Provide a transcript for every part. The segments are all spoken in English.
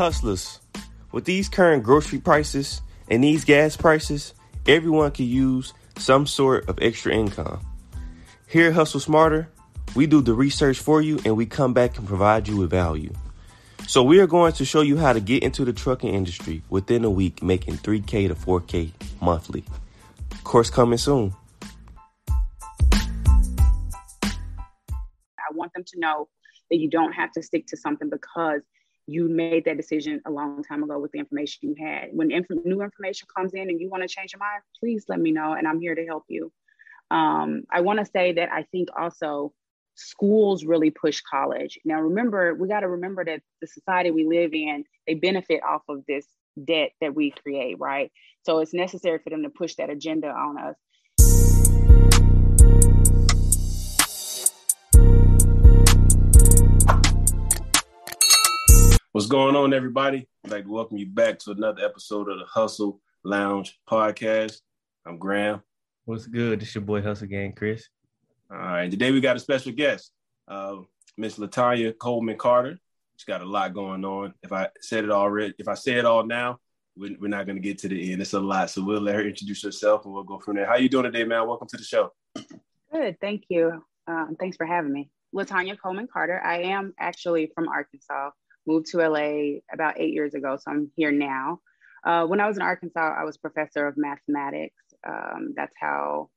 Hustlers, with these current grocery prices and these gas prices, everyone can use some sort of extra income. Here at Hustle Smarter, we do the research for you and we come back and provide you with value. So we are going to show you how to get into the trucking industry within a week, making 3K to 4K monthly. Course coming soon. I want them to know that you don't have to stick to something because you made that decision a long time ago with the information you had. When inf- new information comes in and you want to change your mind, please let me know, and I'm here to help you. Um, I want to say that I think also schools really push college. Now, remember, we got to remember that the society we live in, they benefit off of this debt that we create, right? So it's necessary for them to push that agenda on us. What's going on, everybody? I'd like to welcome you back to another episode of the Hustle Lounge podcast. I'm Graham. What's good? It's your boy Hustle Gang, Kris. All right, today we got a special guest, uh, Miss LaTanya Coleman Carter. She's got a lot going on. If I said it already, if I say it all now, we're, we're not going to get to the end. It's a lot, so we'll let her introduce herself and we'll go from there. How you doing today, man? Welcome to the show. Good, thank you. Um, thanks for having me. LaTanya Coleman Carter. I am actually from Arkansas. Moved to LA about eight years ago, so I'm here now. Uh, when I was in Arkansas, I was professor of mathematics. Um, that's how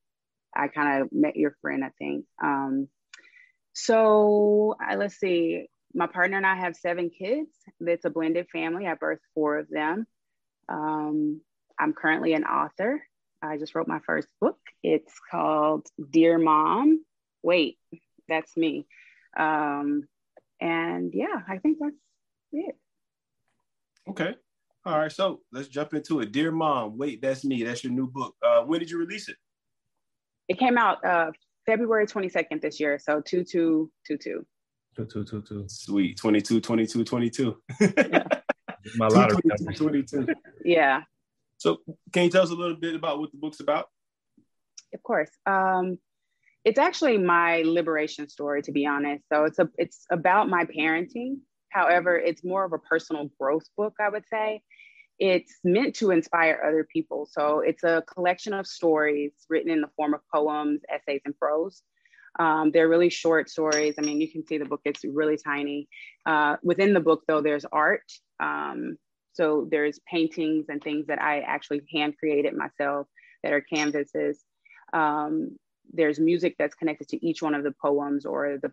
I kind of met your friend, I think. Um, so I, let's see, my partner and I have seven kids. It's a blended family. I birthed four of them. Um, I'm currently an author. I just wrote my first book. It's called Dear Mom. Wait, that's me. Um, and yeah, I think that's it. Okay. All right. So let's jump into it. Dear Mom, wait, that's me. That's your new book. Uh, when did you release it? It came out uh, February 22nd this year. So 2222. 2222. Sweet. 22, 22, 22. Yeah. My lottery 22, 22. yeah, So can you tell us a little bit about what the book's about? of course. Um, it's actually my liberation story, to be honest. So it's a it's about my parenting. However, it's more of a personal growth book, I would say. It's meant to inspire other people. So it's a collection of stories written in the form of poems, essays, and prose. Um, they're really short stories. I mean, you can see the book, it's really tiny. Uh, within the book, though, there's art. Um, so there's paintings and things that I actually hand created myself that are canvases. Um, there's music that's connected to each one of the poems or the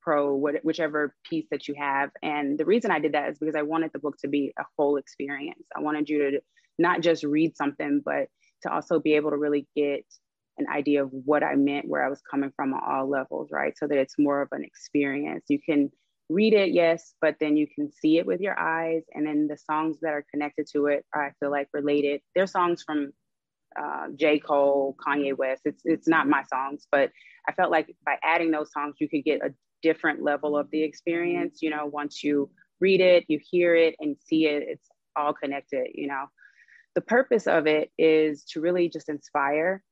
pro, what, whichever piece that you have. And the reason I did that is because I wanted the book to be a whole experience. I wanted you to not just read something, but to also be able to really get an idea of what I meant, where I was coming from on all levels, right? So that it's more of an experience. You can read it, yes, but then you can see it with your eyes. And then the songs that are connected to it, are, I feel like related. They're songs from uh, J. Cole, Kanye West. It's it's not my songs, but I felt like by adding those songs, you could get a different level of the experience. You know, once you read it, you hear it, and see it, it's all connected. You know, the purpose of it is to really just inspire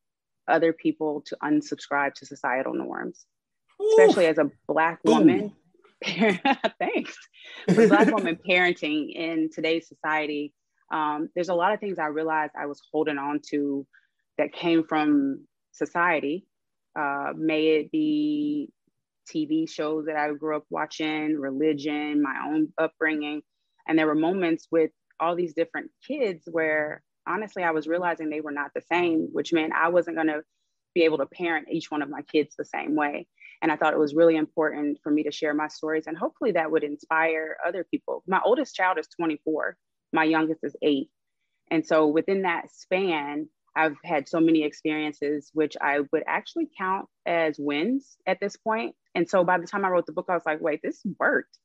other people to unsubscribe to societal norms, especially as a Black woman. Thanks. For Black woman parenting in today's society, um, there's a lot of things I realized I was holding on to that came from society. Uh, may it be TV shows that I grew up watching, religion, my own upbringing. And there were moments with all these different kids where honestly I was realizing they were not the same, which meant I wasn't going to be able to parent each one of my kids the same way. And I thought it was really important for me to share my stories and hopefully that would inspire other people. My oldest child is 24, my youngest is eight. And so within that span, I've had so many experiences, which I would actually count as wins at this point. And so by the time I wrote the book, I was like, wait, this worked.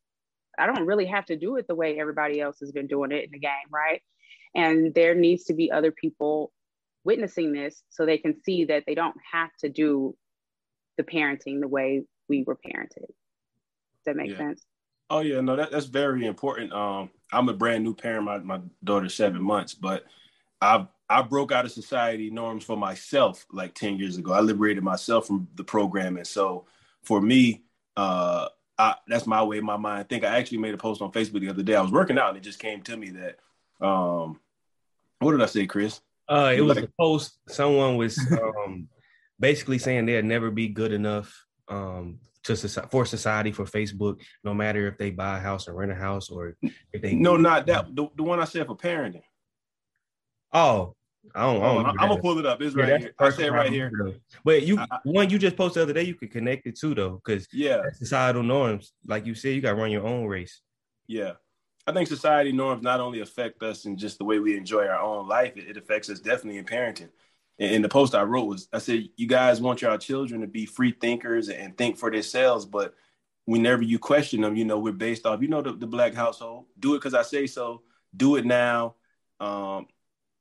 I don't really have to do it the way everybody else has been doing it in the game, right? And there needs to be other people witnessing this so they can see that they don't have to do the parenting the way we were parented. Does that make Yeah. sense? Oh yeah, no, that, that's very important. Um, I'm a brand new parent. My my daughter's seven months, but I I broke out of society norms for myself like ten years ago. I liberated myself from the program, and so for me, uh, I, that's my way, my mind. I think I actually made a post on Facebook the other day. I was working out and it just came to me that, um, what did I say, Kris? Uh, it was like, a post. Someone was um, basically saying they'd never be good enough um, to for society for Facebook, no matter if they buy a house or rent a house or if they. No, not that. The, the one I said for parenting. Oh, I don't. I I'm gonna pull it up. It's yeah, right here. I said right here. But you, I, one you just posted the other day, you could connect it to though, because yeah, societal norms, like you said, you got to run your own race. Yeah, I think society norms not only affect us in just the way we enjoy our own life, it, it affects us definitely in parenting. And, and, the post I wrote was, I said, you guys want your children to be free thinkers and think for themselves, but whenever you question them, you know, we're based off, you know, the, the black household. Do it because I say so. Do it now. Um,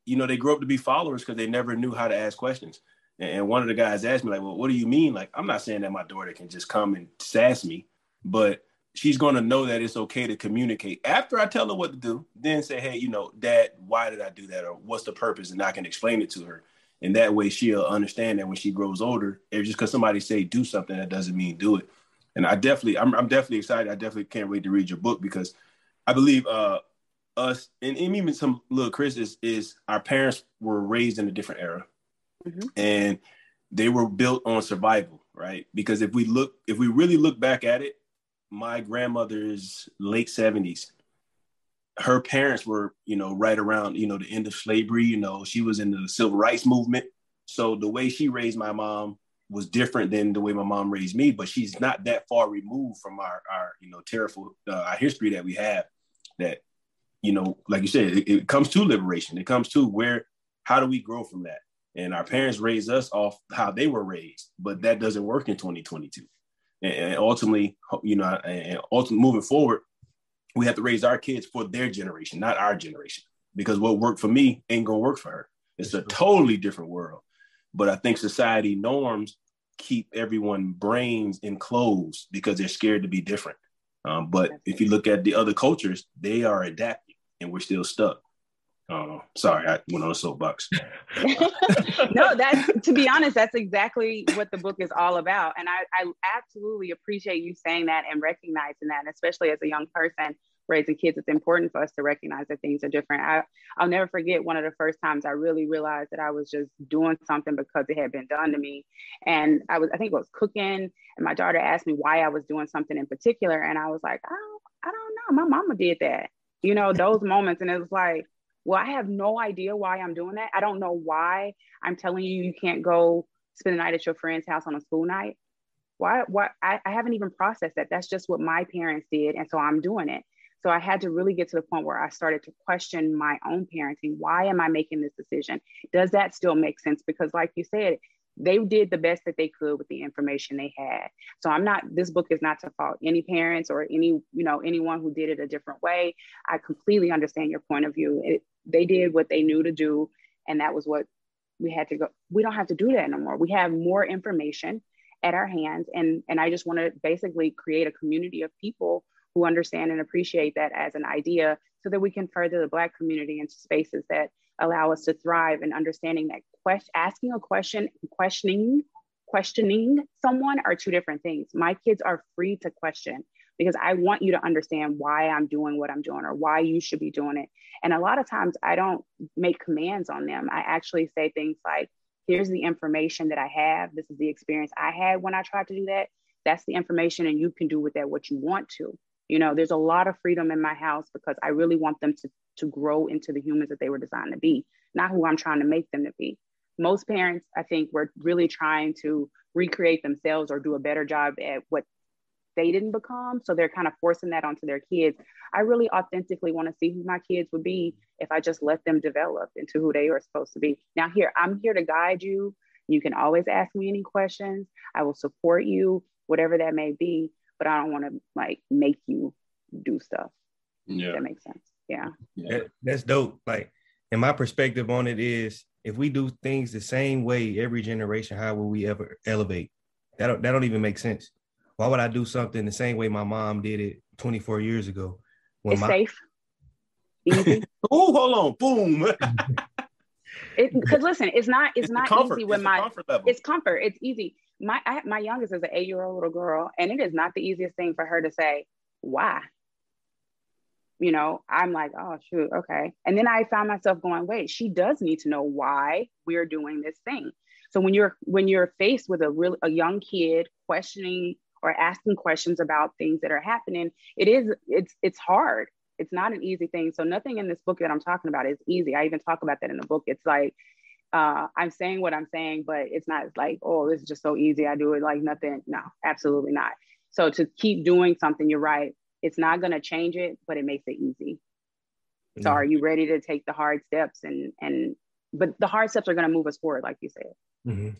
you know, they grew up to be followers because they never knew how to ask questions. And one of the guys asked me, like, well, what do you mean? Like, I'm not saying that my daughter can just come and sass me, but she's going to know that it's okay to communicate after I tell her what to do. Then say, hey, you know, Dad, why did I do that, or what's the purpose, and I can explain it to her. And that way, she'll understand that when she grows older, it's just because somebody say do something, that doesn't mean do it. And I definitely, I'm, I'm definitely excited. I definitely can't wait to read your book because I believe uh, us and, and even some little Chris is, is our parents were raised in a different era, mm-hmm. and they were built on survival, right? Because if we look, if we really look back at it, my grandmother's late 70s her parents were you know right around you know the end of slavery you know she was in the civil rights movement so the way she raised my mom was different than the way my mom raised me but she's not that far removed from our our you know terrible uh, our history that we have that you know like you said it, it comes to liberation it comes to where how do we grow from that and our parents raised us off how they were raised but that doesn't work in 2022 and ultimately, you know, and ultimately moving forward, we have to raise our kids for their generation, not our generation, because what worked for me ain't gonna work for her. It's a totally different world. But I think society norms keep everyone brains enclosed because they're scared to be different. Um, but if you look at the other cultures, they are adapting, and we're still stuck. Uh, sorry, I went on a soapbox. no, that's to be honest, that's exactly what the book is all about. And I, I absolutely appreciate you saying that and recognizing that, and especially as a young person raising kids, it's important for us to recognize that things are different. I, I'll never forget one of the first times I really realized that I was just doing something because it had been done to me. And I was, I think it was cooking, and my daughter asked me why I was doing something in particular. And I was like, oh, I don't know. My mama did that. You know, those moments. And it was like, well, I have no idea why I'm doing that. I don't know why I'm telling you you can't go spend the night at your friend's house on a school night. Why? Why? I, I haven't even processed that. That's just what my parents did, and so I'm doing it. So I had to really get to the point where I started to question my own parenting. Why am I making this decision? Does that still make sense? Because, like you said, they did the best that they could with the information they had. So I'm not this book is not to fault any parents or any, you know, anyone who did it a different way. I completely understand your point of view. It, they did what they knew to do and that was what we had to go we don't have to do that no more. We have more information at our hands and and I just want to basically create a community of people who understand and appreciate that as an idea so that we can further the black community into spaces that allow us to thrive in understanding that question, asking a question, questioning, questioning someone are two different things. My kids are free to question because I want you to understand why I'm doing what I'm doing or why you should be doing it. And a lot of times I don't make commands on them. I actually say things like, here's the information that I have. This is the experience I had when I tried to do that. That's the information, and you can do with that what you want to. You know, there's a lot of freedom in my house because I really want them to to grow into the humans that they were designed to be, not who I'm trying to make them to be. Most parents, I think, were really trying to recreate themselves or do a better job at what they didn't become. So they're kind of forcing that onto their kids. I really authentically want to see who my kids would be if I just let them develop into who they are supposed to be. Now, here, I'm here to guide you. You can always ask me any questions. I will support you, whatever that may be, but I don't want to like make you do stuff. Yeah. That makes sense yeah. That, that's dope. Like, and my perspective on it is if we do things the same way every generation, how will we ever elevate? That don't, that don't even make sense. Why would I do something the same way my mom did it 24 years ago? When it's my- safe. Easy. oh, hold on. Boom. Because listen, it's not it's, it's not easy when my comfort it's comfort. It's easy. my I, my youngest is an eight year old little girl, and it is not the easiest thing for her to say why. You know, I'm like, oh shoot, okay. And then I found myself going, wait, she does need to know why we're doing this thing. So when you're when you're faced with a real a young kid questioning or asking questions about things that are happening, it is it's it's hard. It's not an easy thing. So nothing in this book that I'm talking about is easy. I even talk about that in the book. It's like uh, I'm saying what I'm saying, but it's not like, oh, this is just so easy. I do it like nothing. No, absolutely not. So to keep doing something, you're right. It's not going to change it, but it makes it easy. So mm-hmm. are you ready to take the hard steps and and but the hard steps are going to move us forward, like you said. Mm-hmm.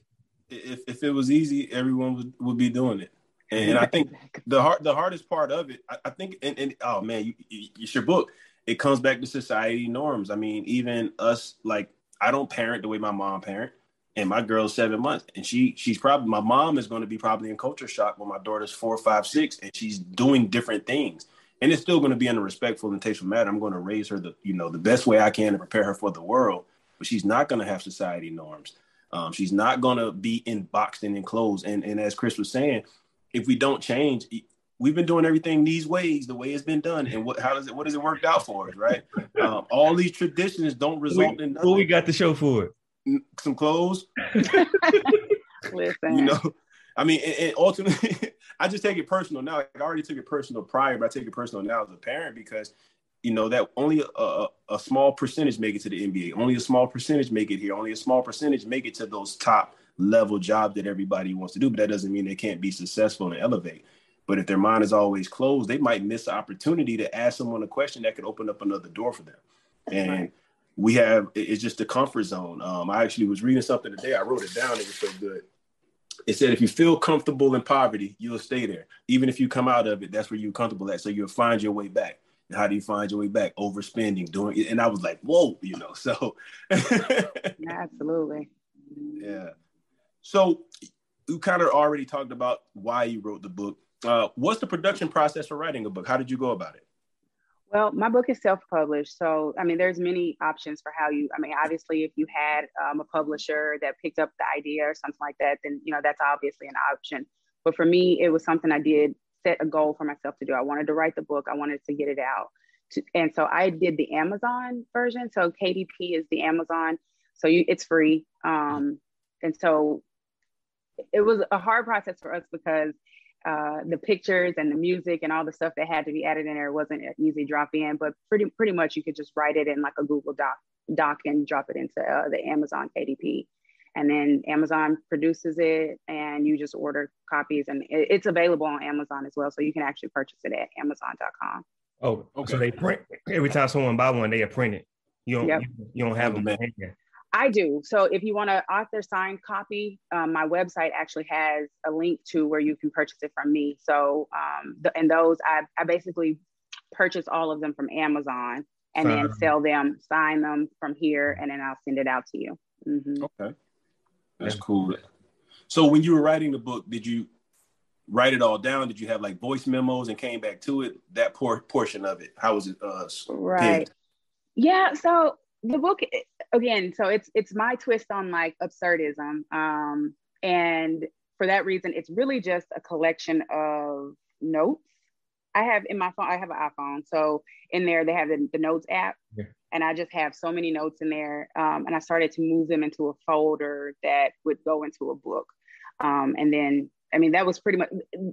If if it was easy, everyone would, would be doing it. And I think the hard the hardest part of it, I, I think, and, and, oh man, you, you, it's your book. It comes back to society norms. I mean, even us like I don't parent the way my mom parent, and my girl's seven months, and she she's probably my mom is going to be probably in culture shock when my daughter's four, five, six, and she's doing different things. And it's still going to be in a respectful and tasteful manner. I'm going to raise her the you know the best way I can to prepare her for the world, but she's not going to have society norms. Um, she's not going to be in boxed and enclosed. And and as Kris was saying, if we don't change, we've been doing everything these ways, the way it's been done, and what how does it what does it worked out for us, right? Um, all these traditions don't result we, in nothing. What we got to show for it? Some clothes. Listen. You know, I mean, and, and ultimately, I just take it personal now. Like I already took it personal prior, but I take it personal now as a parent because you know that only a, a, a, small percentage make it to the NBA. Only a small percentage make it here. Only a small percentage make it to those top level jobs that everybody wants to do. But that doesn't mean they can't be successful and elevate. But if their mind is always closed, they might miss the opportunity to ask someone a question that could open up another door for them. And right. We have it's just a comfort zone. Um, I actually was reading something today. I wrote it down. It was so good. It said if you feel comfortable in poverty, you'll stay there. Even if you come out of it, that's where you're comfortable at. So you'll find your way back. And how do you find your way back? Overspending, doing it. And I was like, whoa, you know. So absolutely. Yeah. So you kind of already talked about why you wrote the book uh, what's the production process for writing a book? How did you go about it? Well, my book is self-published, so I mean, there's many options for how you. I mean, obviously, if you had um, a publisher that picked up the idea or something like that, then you know that's obviously an option. But for me, it was something I did set a goal for myself to do. I wanted to write the book. I wanted to get it out, to, and so I did the Amazon version. So KDP is the Amazon, so you it's free. Um, and so it was a hard process for us because uh, the pictures and the music and all the stuff that had to be added in there wasn't an easy drop in, but pretty pretty much you could just write it in like a Google Doc doc and drop it into uh, the Amazon KDP, and then Amazon produces it, and you just order copies, and it, it's available on Amazon as well, so you can actually purchase it at Amazon.com. Oh, okay. So they print every time someone buy one, they print it. You don't yep. you, you, don't have them. I do. So if you want an author signed copy, um, my website actually has a link to where you can purchase it from me. So um, the, and those I, I basically purchase all of them from Amazon and then sell them, sign them from here, and then I'll send it out to you. Mm-hmm. Okay, that's cool. So when you were writing the book, did you write it all down? Did you have like voice memos and came back to it? That por- portion of it, how was it? Uh, right. Yeah. So the book again so it's it's my twist on like absurdism um and for that reason it's really just a collection of notes i have in my phone i have an iphone so in there they have the, the notes app yeah. and i just have so many notes in there um, and i started to move them into a folder that would go into a book um, and then i mean that was pretty much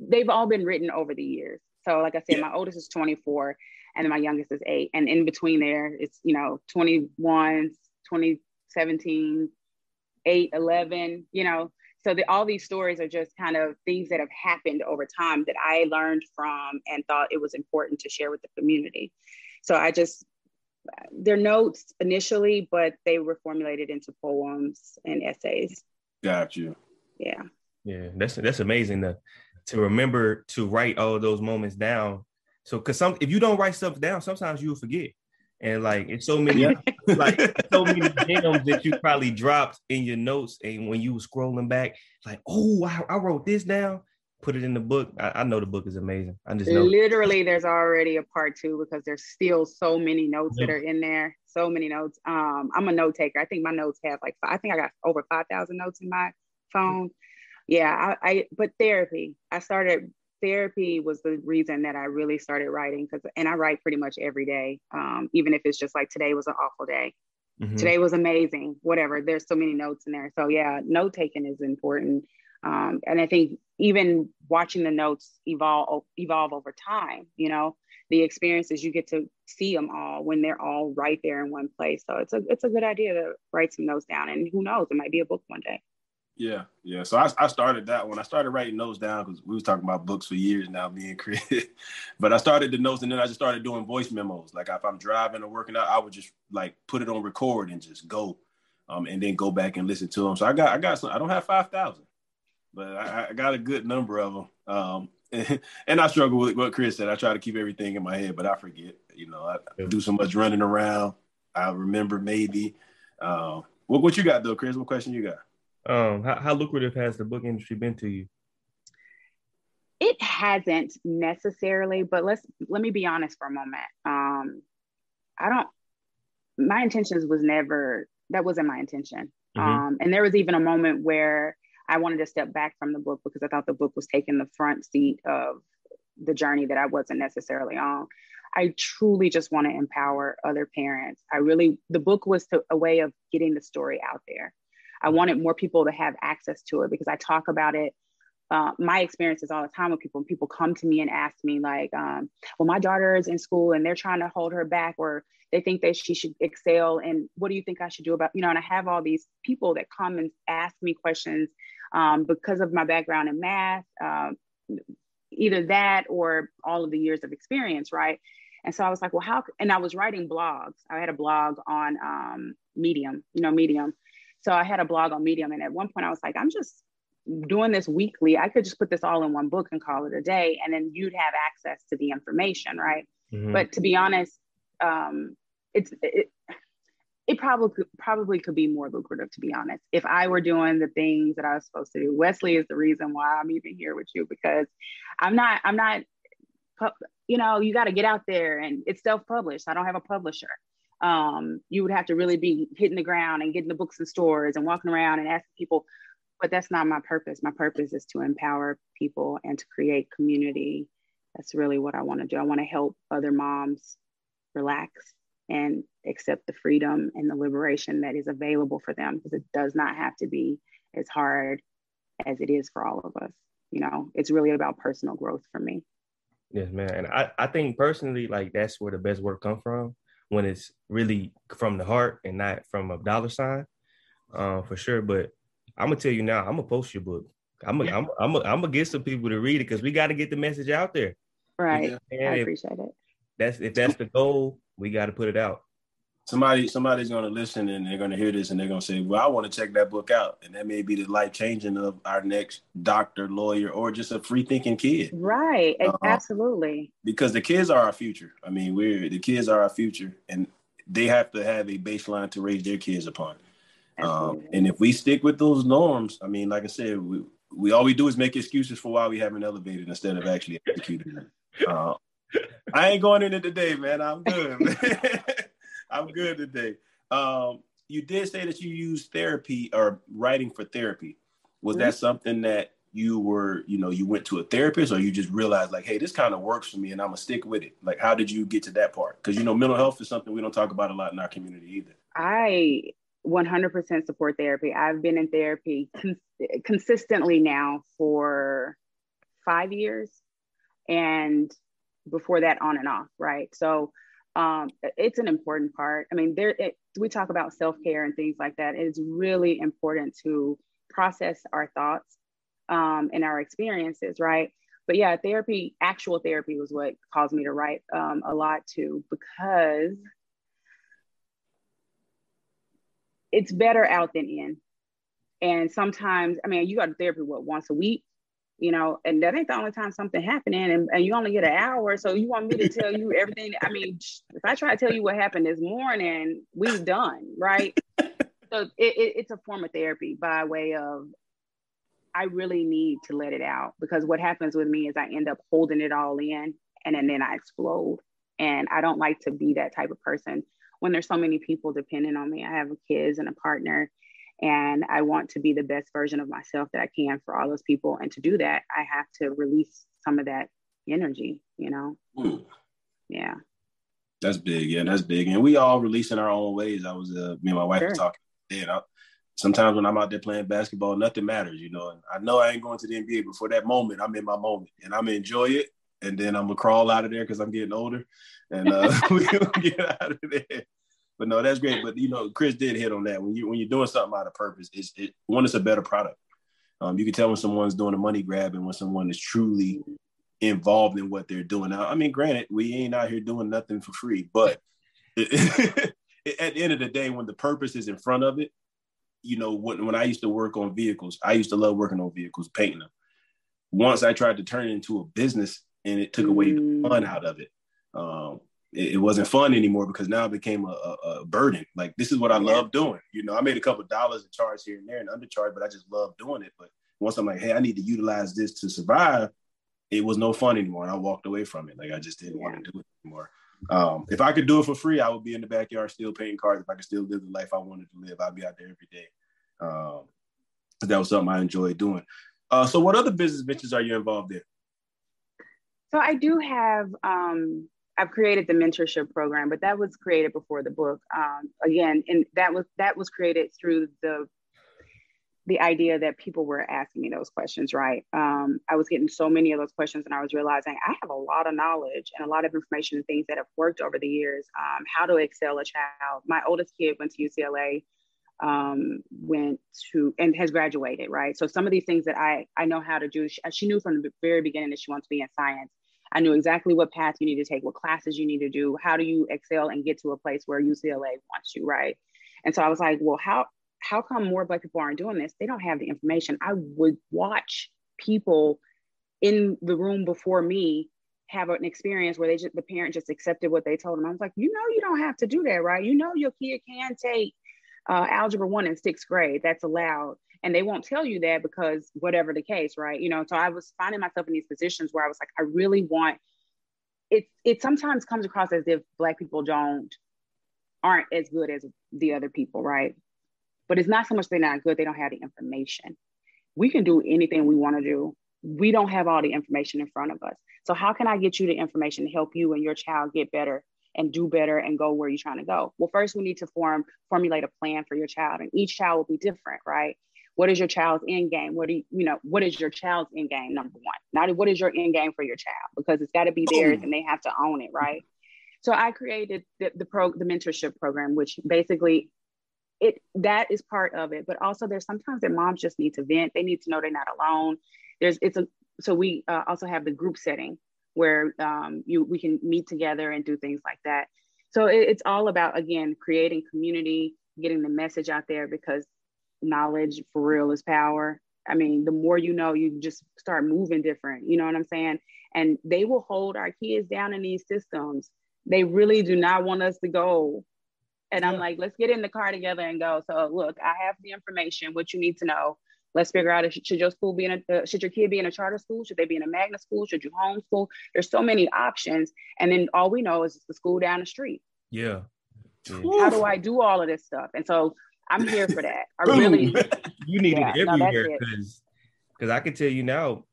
they've all been written over the years so like i said yeah. my oldest is 24 and then my youngest is eight. And in between there, it's, you know, 21, 2017, 8, 11, you know. So the, all these stories are just kind of things that have happened over time that I learned from and thought it was important to share with the community. So I just, they're notes initially, but they were formulated into poems and essays. Got you. Yeah. Yeah, that's that's amazing to to remember to write all those moments down so, cause some if you don't write stuff down, sometimes you'll forget. And like it's so many, like so many gems that you probably dropped in your notes, and when you were scrolling back, like, oh, I, I wrote this down, put it in the book. I, I, know the book is amazing. I just know literally there's already a part two because there's still so many notes yeah. that are in there. So many notes. Um, I'm a note taker. I think my notes have like I think I got over five thousand notes in my phone. Yeah, I, I but therapy. I started therapy was the reason that I really started writing because and I write pretty much every day. Um, even if it's just like today was an awful day. Mm-hmm. Today was amazing, whatever. There's so many notes in there. So yeah, note taking is important. Um, and I think even watching the notes evolve evolve over time, you know, the experiences you get to see them all when they're all right there in one place. So it's a it's a good idea to write some notes down, and who knows, it might be a book one day. Yeah, yeah. So I, I started that one. I started writing notes down because we was talking about books for years now, being creative. but I started the notes and then I just started doing voice memos. Like if I'm driving or working out, I would just like put it on record and just go, um, and then go back and listen to them. So I got I got some. I don't have five thousand, but I, I, got a good number of them. Um, and, and I struggle with what Kris said. I try to keep everything in my head, but I forget. You know, I do so much running around. I remember maybe. Uh, what what you got though, Kris? What question you got? Um, how, how lucrative has the book industry been to you? It hasn't necessarily, but let's let me be honest for a moment. Um, I don't. My intentions was never that wasn't my intention. Mm-hmm. Um, and there was even a moment where I wanted to step back from the book because I thought the book was taking the front seat of the journey that I wasn't necessarily on. I truly just want to empower other parents. I really, the book was to, a way of getting the story out there. I wanted more people to have access to it because I talk about it. Uh, my experiences all the time with people. When people come to me and ask me, like, um, "Well, my daughter is in school and they're trying to hold her back, or they think that she should excel, and what do you think I should do about?" You know, and I have all these people that come and ask me questions um, because of my background in math, um, either that or all of the years of experience, right? And so I was like, well, how? And I was writing blogs. I had a blog on um, Medium, you know, Medium. So I had a blog on Medium, and at one point I was like, I'm just doing this weekly. I could just put this all in one book and call it a day, and then you'd have access to the information, right? Mm-hmm. But to be honest, um, it's it, it probably probably could be more lucrative to be honest if i were doing the things that i was supposed to do wesley is the reason why i'm even here with you because i'm not i'm not you know you got to get out there and it's self-published i don't have a publisher um, you would have to really be hitting the ground and getting the books in stores and walking around and asking people but that's not my purpose my purpose is to empower people and to create community that's really what i want to do i want to help other moms relax and accept the freedom and the liberation that is available for them because it does not have to be as hard as it is for all of us. You know, it's really about personal growth for me. Yes, man. And I, I think personally, like that's where the best work comes from when it's really from the heart and not from a dollar sign, uh, for sure. But I'm gonna tell you now, I'm gonna post your book. I'm gonna, I'm, I'm, I'm gonna get some people to read it because we got to get the message out there. Right. I appreciate it. That's if that's the goal, we got to put it out. Somebody, somebody's going to listen and they're going to hear this and they're going to say, "Well, I want to check that book out," and that may be the life changing of our next doctor, lawyer, or just a free thinking kid. Right. Uh, Absolutely. Because the kids are our future. I mean, we're the kids are our future, and they have to have a baseline to raise their kids upon. Um, and if we stick with those norms, I mean, like I said, we, we all we do is make excuses for why we haven't elevated instead of actually executing them. Uh, I ain't going in it today, man. I'm good. I'm good today. Um, you did say that you use therapy or writing for therapy. Was mm-hmm. that something that you were, you know, you went to a therapist or you just realized like, hey, this kind of works for me and I'm gonna stick with it? Like, how did you get to that part? Because you know, mental health is something we don't talk about a lot in our community either. I 100% support therapy. I've been in therapy cons- consistently now for five years. And before that on and off, right? So um, it's an important part. I mean, there it, we talk about self care and things like that. It's really important to process our thoughts um, and our experiences, right? But yeah, therapy, actual therapy, was what caused me to write um, a lot too, because it's better out than in. And sometimes, I mean, you go to therapy what once a week, you know, and that ain't the only time something happening, and, and you only get an hour. So you want me to tell you everything? I mean, if I try to tell you what happened this morning, we've done right. so it, it, it's a form of therapy by way of I really need to let it out because what happens with me is I end up holding it all in and, and then I explode. And I don't like to be that type of person when there's so many people depending on me. I have kids and a partner And I want to be the best version of myself that I can for all those people. And to do that, I have to release some of that energy, you know? Mm. Yeah. That's big. Yeah, that's big. And we all release in our own ways. I was, uh, me and my wife sure. were talking. And I, sometimes when I'm out there playing basketball, nothing matters, you know. And I know I ain't going to the NBA, but for that moment, I'm in my moment and I'm gonna enjoy it. And then I'm gonna crawl out of there because I'm getting older, and uh, we gonna get out of there. But no, that's great. But you know, Kris did hit on that. When you when you're doing something out of purpose, it's it one is a better product. Um, you can tell when someone's doing a money grab and when someone is truly involved in what they're doing. Now, I mean, granted, we ain't out here doing nothing for free, but at the end of the day, when the purpose is in front of it, you know, when, when I used to work on vehicles, I used to love working on vehicles, painting them. Once I tried to turn it into a business and it took away the fun out of it. Um, it, it, wasn't fun anymore because now it became a, a, a burden. Like this is what I love doing. You know, I made a couple dollars in charge here and there and undercharge, but I just love doing it. But once I'm like, hey, I need to utilize this to survive, it was no fun anymore. And I walked away from it. Like I just didn't yeah. want to do it anymore. Um, if I could do it for free, I would be in the backyard still painting cars. If I could still live the life I wanted to live, I'd be out there every day. Um, that was something I enjoyed doing. Uh, so, what other business ventures are you involved in? So, I do have. Um, I've created the mentorship program, but that was created before the book. Um, again, and that was that was created through the the idea that people were asking me those questions, right? Um, I was getting so many of those questions, and I was realizing I have a lot of knowledge and a lot of information and things that have worked over the years. Um, how to excel a child. My oldest kid went to UCLA, um, went to and has graduated, right? So some of these things that I I know how to do. She, she knew from the very beginning that she wants to be in science. I knew exactly what path you need to take, what classes you need to do, how do you excel and get to a place where UCLA wants you, right? And so I was like, well, how how come more black people aren't doing this? They don't have the information. I would watch people in the room before me have an experience where they just the parent just accepted what they told them. I was like, you know, you don't have to do that, right? You know, your kid can take uh, algebra one in sixth grade. That's allowed, and they won't tell you that because whatever the case, right? You know, so I was finding myself in these positions where I was like, I really want. It it sometimes comes across as if black people don't aren't as good as the other people, right? But it's not so much they're not good, they don't have the information. We can do anything we want to do. We don't have all the information in front of us. So, how can I get you the information to help you and your child get better and do better and go where you're trying to go? Well, first we need to form formulate a plan for your child, and each child will be different, right? What is your child's end game? What do you, you know, what is your child's end game, number one? Not what is your end game for your child, because it's got to be theirs and they have to own it, right? So I created the, the pro the mentorship program, which basically it that is part of it but also there's sometimes that moms just need to vent they need to know they're not alone there's it's a so we uh, also have the group setting where um, you we can meet together and do things like that so it, it's all about again creating community getting the message out there because knowledge for real is power i mean the more you know you just start moving different you know what i'm saying and they will hold our kids down in these systems they really do not want us to go and. I'm like, let's get in the car together and go. So look, I have the information, what you need to know. Let's figure out if should your school be in a uh, should your kid be in a charter school? Should they be in a magnet school? Should you homeschool? There's so many options, and then all we know is the school down the street. Yeah. How do I do all of this stuff? And so I'm here for that. I really you need yeah, it everywhere because because I can tell you now,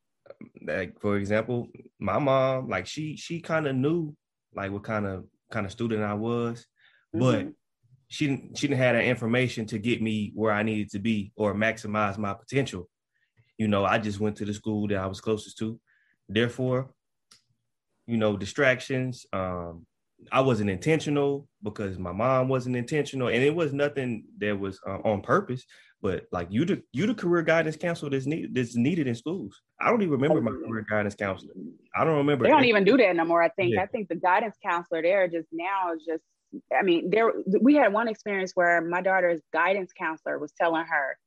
like for example, my mom, like she she kind of knew like what kind of kind of student I was, mm-hmm. but she didn't she didn't have that information to get me where I needed to be or maximize my potential. You know, I just went to the school that I was closest to. Therefore, you know, distractions. Um, I wasn't intentional because my mom wasn't intentional, and it was nothing that was uh, on purpose. But like you, the you the career guidance counselor that's needed that's needed in schools. I don't even remember my career guidance counselor. I don't remember. They don't even do that anymore. I think. Yeah. I think the guidance counselor there just now is just I mean, there we had one experience where my daughter's guidance counselor was telling her,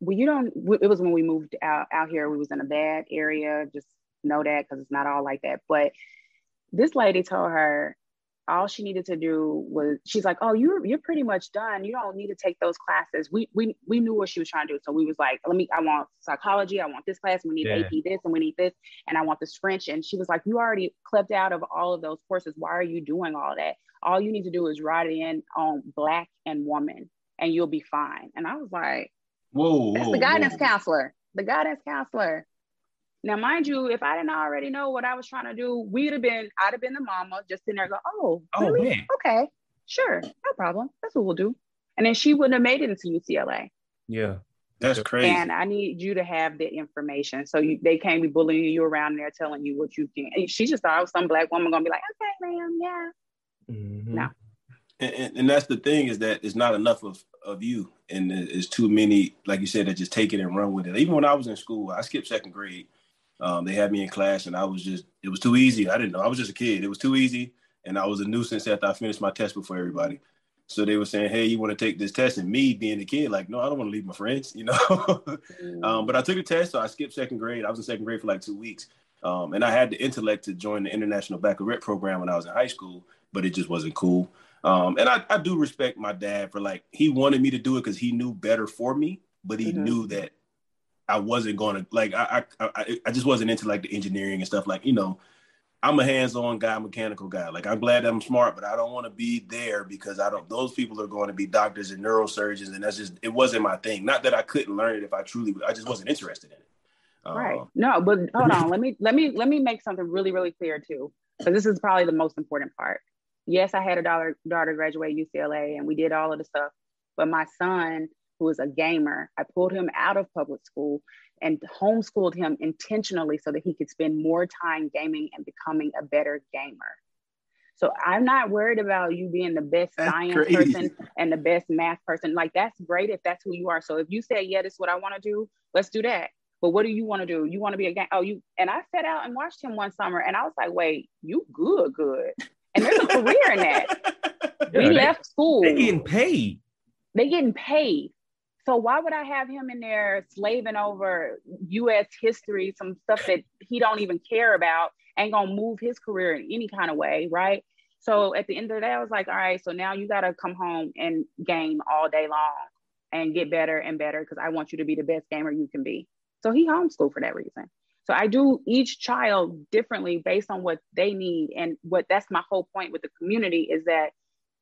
"Well, you don't." It was when we moved out out here. We was in a bad area. Just know that because it's not all like that. But this lady told her all she needed to do was she's like, "Oh, you're you're pretty much done. You don't need to take those classes." We we we knew what she was trying to do, so we was like, "Let me. I want psychology. I want this class. We need yeah. AP this, and we need this, and I want this French." And she was like, "You already clipped out of all of those courses. Why are you doing all that? All you need to do is write in on Black and woman, and you'll be fine." And I was like, Whoa, That's whoa, the guidance whoa. counselor. The guidance counselor. Now, mind you, if I didn't already know what I was trying to do, we'd have been, I'd have been the mama just in there go, oh, Oh really? man. Okay, sure, no problem. That's what we'll do. And then she wouldn't have made it into UCLA. Yeah. That's crazy. And I need you to have the information. So you, they can't be bullying you around there telling you what you can. And she just thought I was some black woman gonna be like, okay, ma'am, yeah. Mhm. No. and, and, and that's the thing is that it's not enough of, of you and it's too many like you said that just take it and run with it even when i was in school i skipped second grade um, they had me in class and i was just it was too easy. I didn't know. I was just a kid. It was too easy. And i was a nuisance after i finished my test before everybody. So they were saying hey you want to take this test? And me being a kid like no i don't want to leave my friends you know? Um, but i took the test so i skipped second grade. I was in second grade for like two weeks. Um, and i had the intellect to join the international baccalaureate program when i was in high school but it just wasn't cool. Um, and I, I do respect my dad for like he wanted me to do it because he knew better for me, but he Mhm. knew that I wasn't going to like I, I I just wasn't into like the engineering and stuff. Like you know, I'm a hands-on guy, mechanical guy. Like I'm glad I'm smart, but I don't want to be there because I don't. Those people are going to be doctors and neurosurgeons, and that's just it wasn't my thing. Not that I couldn't learn it if I truly, I just wasn't interested in it. Right. Um, No, but hold on. let me let me let me make something really really clear too, because this is probably the most important part. Yes, I had a daughter daughter graduate UCLA, and we did all of the stuff. But my son, who is a gamer, I pulled him out of public school and homeschooled him intentionally so that he could spend more time gaming and becoming a better gamer. So I'm not worried about you being the best That's science crazy. person and the best math person. Like that's great if that's who you are. So if you say, yeah, this is what I want to do, let's do that. But what do you want to do? You want to be a game? Oh, you and I sat out and watched him one summer, and I was like, wait, you good, good. And there's a career in that. Yeah, we they- left school. They getting paid. They getting paid. So why would I have him in there slaving over U.S. history, some stuff that he don't even care about, ain't gonna move his career in any kind of way, right? So at the end of the day, I was like, all right, so now you gotta come home and game all day long and get better and better because I want you to be the best gamer you can be. So he homeschooled for that reason. So I do each child differently based on what they need. And what that's my whole point with the community is that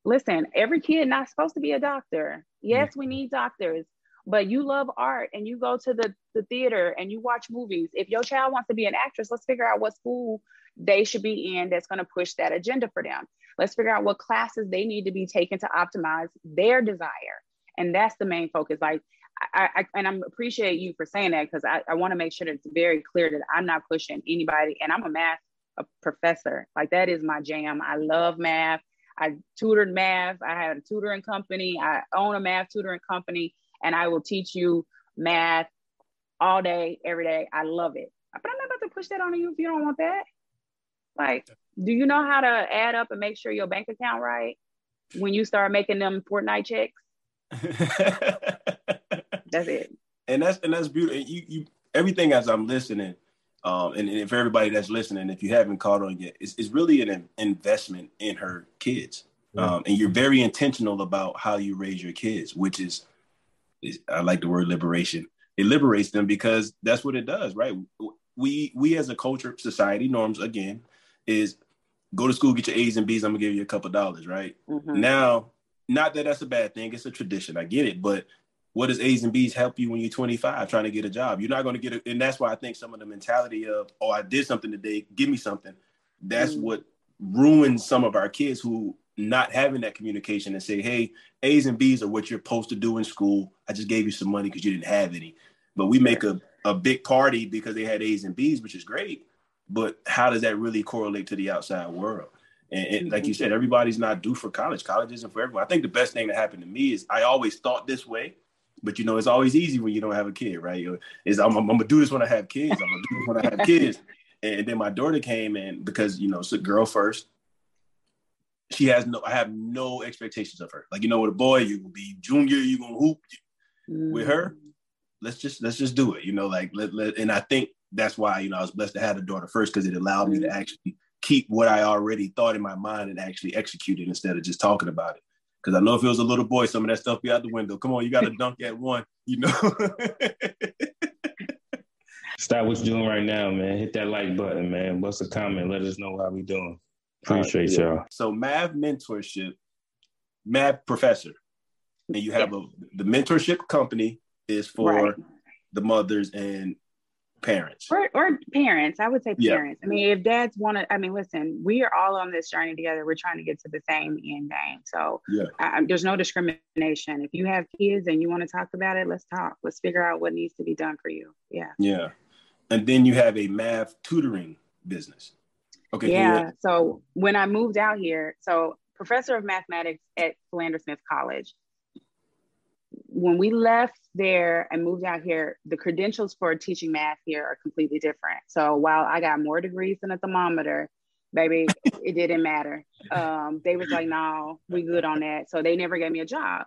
listen, every kid not supposed to be a doctor. Yes, we mm-hmm. need doctors, but you love art and you go to the, the theater and you watch movies. If your child wants to be an actress, let's figure out what school they should be in that's going to push that agenda for them. Let's figure out what classes they need to be taken to optimize their desire. And that's the main focus. Like, I, I and I appreciate you for saying that because I, I want to make sure that it's very clear that I'm not pushing anybody. And I'm a math a professor. Like that is my jam. I love math. I tutored math. I had a tutoring company. I own a math tutoring company, and I will teach you math all day, every day. I love it. But I'm not about to push that on you if you don't want that. Like, do you know how to add up and make sure your bank account right when you start making them Fortnite checks? That's it. and that's and that's beautiful. You you everything as I'm listening, um, and, and for everybody that's listening, if you haven't caught on yet, it's, it's really an investment in her kids, um, and you're very intentional about how you raise your kids, which is, is I like the word liberation. It liberates them because that's what it does, right? We we as a culture, society norms again is go to school, get your A's and B's. I'm gonna give you a couple dollars, right? Mhm. Now, not that that's a bad thing. It's a tradition. I get it. But what does A's and B's help you when you're 25 trying to get a job? You're not going to get it. And that's why I think some of the mentality of, oh, I did something today, give me something. That's Mm. what ruins some of our kids who not having that communication and say, hey, A's and B's are what you're supposed to do in school. I just gave you some money because you didn't have any. But we make a, a big party because they had A's and B's, which is great. But how does that really correlate to the outside world? And, and like you said, everybody's not due for college. College isn't for everyone. I think the best thing that happened to me is I always thought this way, but you know, it's always easy when you don't have a kid, right? Is I'm, I'm, I'm gonna do this when I have kids. I'm gonna do this when I have kids. And then my daughter came in because you know, it's a girl first. She has no, I have no expectations of her. Like you know, with a boy, you will be junior, you gonna hoop. With her, mm. let's just let's just do it. You know, like let, let and I think that's why you know I was blessed to have a daughter first because it allowed me to mm. actually keep what I already thought in my mind and actually execute it instead of just talking about it. Because I know if it was a little boy, some of that stuff be out the window. Come on, you got to dunk at one, you know. Stop what you're doing right now, man. Hit that like button, man. What's a comment? Let us know how we doing. Appreciate Uh, yeah. y'all. So math mentorship, math professor, and you have a the mentorship company, is for Right. the mothers and parents. or, or parents i would say Yeah. parents i mean if dads want to i mean listen we are all on this journey together we're trying to get to the same end game so Yeah. I, I- there's no discrimination if you have kids and you want to talk about it let's talk let's figure out what needs to be done for you yeah Yeah. And then you have a math tutoring business. Okay. yeah so when i moved out here so professor of mathematics at philander smith college when we left there and moved out here the credentials for teaching math here are completely different so while i got more degrees than a thermometer baby it didn't matter um, they was like no we good on that so they never gave me a job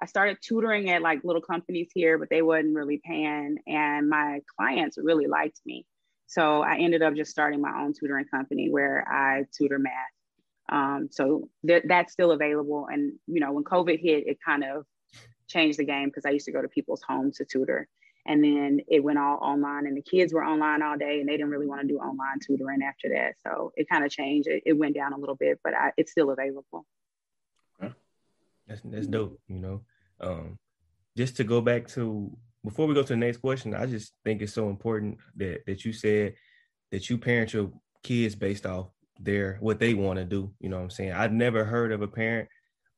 i started tutoring at like little companies here but they wasn't really paying and my clients really liked me so I ended up just starting my own tutoring company where I tutor math. Um, so th- that's still available. And you know, when COVID hit, it kind of changed the game because I used to go to people's homes to tutor, and then it went all online, and the kids were online all day, and they didn't really want to do online tutoring after that. So it kind of changed. It, it went down a little bit, but I, it's still available. That's that's dope, you know. Um, just to go back to before we go to the next question, I just think it's so important that that you said that you parent your kids based off their what they want to do. You know what I'm saying? I've never heard of a parent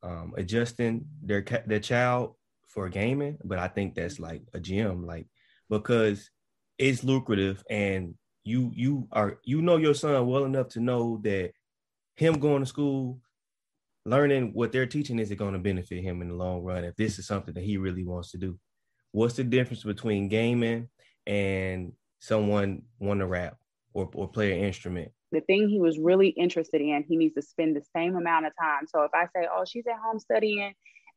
um, adjusting their their child for gaming, but I think that's mm-hmm. like a gem, like because it's lucrative and you you are you know your son well enough to know that him going to school learning what they're teaching is it going to benefit him in the long run if this is something that he really wants to do. What's the difference between gaming and someone want to rap or, or play an instrument? The thing he was really interested in, he needs to spend the same amount of time. So if I say, "Oh, she's at home studying,"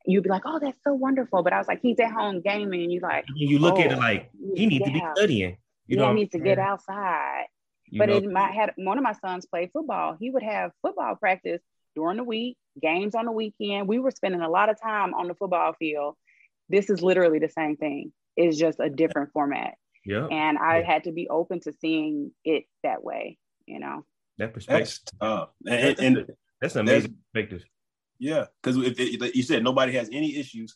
you'd be like, "Oh, that's so wonderful." But I was like, "He's at home gaming," and you like, And you look at it Oh, like he needs to be yeah. studying you know yeah, what he needs to get outside. You but know? it might had one of my sons played football. He would have football practice during the week, games on the weekend. We were spending a lot of time on the football field. This is literally the same thing. It's just a different format. yeah And I Yeah. had to be open to seeing it that way, you know. that perspective That's tough. And, and, and that's an amazing perspective yeah, because if it, like you said nobody has any issues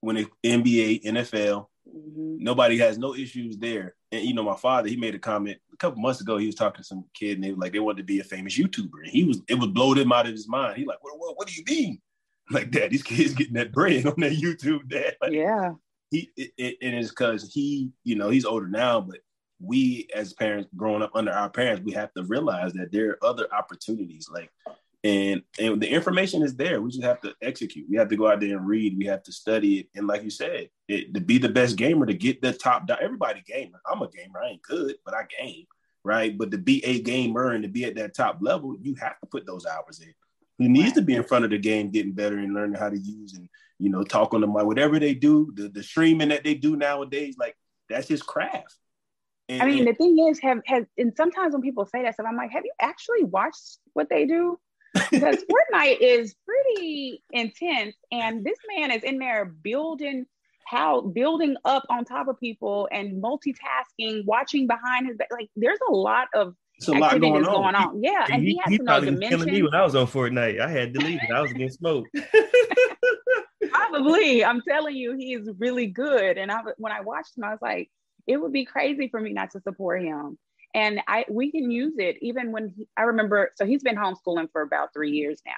when it NBA, NFL, Mhm. nobody has no issues there. And you know, my father, he made a comment a couple months ago. He was talking to some kid, and they were like, they wanted to be a famous YouTuber, and he was, it would blow him out of his mind. He like, what, what, what do you mean? Like, Dad, these kids getting that bread on that YouTube, Dad. Like, Yeah. he, it, it, and it's because he, you know, he's older now, but we as parents growing up under our parents, we have to realize that there are other opportunities, like. And and the information is there. We just have to execute. We have to go out there and read. We have to study it. And like you said, it, to be the best gamer, to get the top. do- Everybody gamer. I'm a gamer. I ain't good, but I game, right? But to be a gamer and to be at that top level, you have to put those hours in. Who needs to be in front of the game, getting better and learning how to use and you know talk on the mic. Whatever they do, the the streaming that they do nowadays, like that's his craft. And, I mean, the thing is, have has and sometimes when people say that stuff, I'm like, have you actually watched what they do? Because Fortnite is pretty intense, and this man is in there building how building up on top of people and multitasking, watching behind his back. Like, there's a lot of it's a lot going on. going on. Yeah, and he, has to know probably was killing me when I was on Fortnite. I had deleted. I was getting smoked. Probably, I'm telling you, he is really good. And I, when I watched him, I was like, it would be crazy for me not to support him. And I, we can use it even when he, I remember. So he's been homeschooling for about three years now.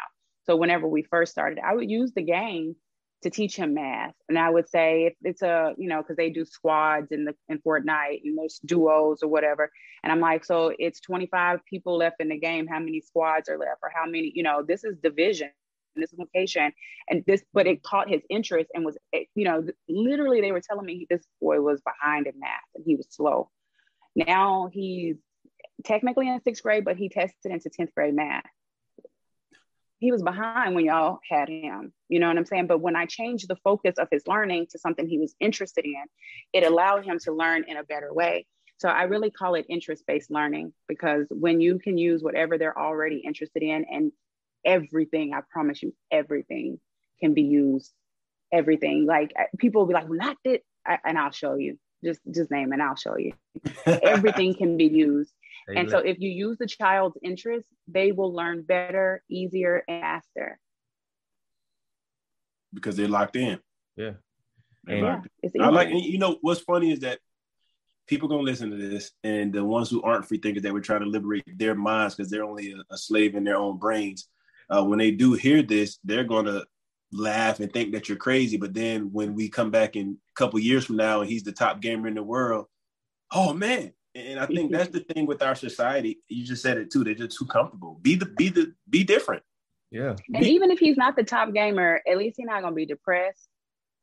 So whenever we first started, I would use the game to teach him math, and I would say if it's a, you know, because they do squads in the in Fortnite and there's duos or whatever. And I'm like, so it's 25 people left in the game. How many squads are left, or how many? You know, this is division and this is location and this but it caught his interest and was eh, you know literally they were telling me this boy was behind in math and he was slow now he's technically in sixth grade but he tested into 10th grade math he was behind when y'all had him you know what i'm saying but when i changed the focus of his learning to something he was interested in it allowed him to learn in a better way so i really call it interest-based learning because when you can use whatever they're already interested in and everything, I promise you, everything can be used. Everything. Like people will be like, well, not that, I, and I'll show you. Just just name and I'll show you. Everything can be used. Hey, And so if you use the child's interest, they will learn better, easier, and faster. because they're locked in. yeah. And yeah, I like, and you know, what's funny is that people gonna listen to this, and the ones who aren't free thinkers that we're trying to liberate their minds because they're only a, a, slave in their own brains. Uh, when they do hear this, they're gonna laugh and think that you're crazy. But then when we come back in a couple years from now and he's the top gamer in the world, oh man. And I think that's the thing with our society. You just said it too. They're just too comfortable. Be the be the be different. Yeah. And even if he's not the top gamer, at least he's not gonna be depressed.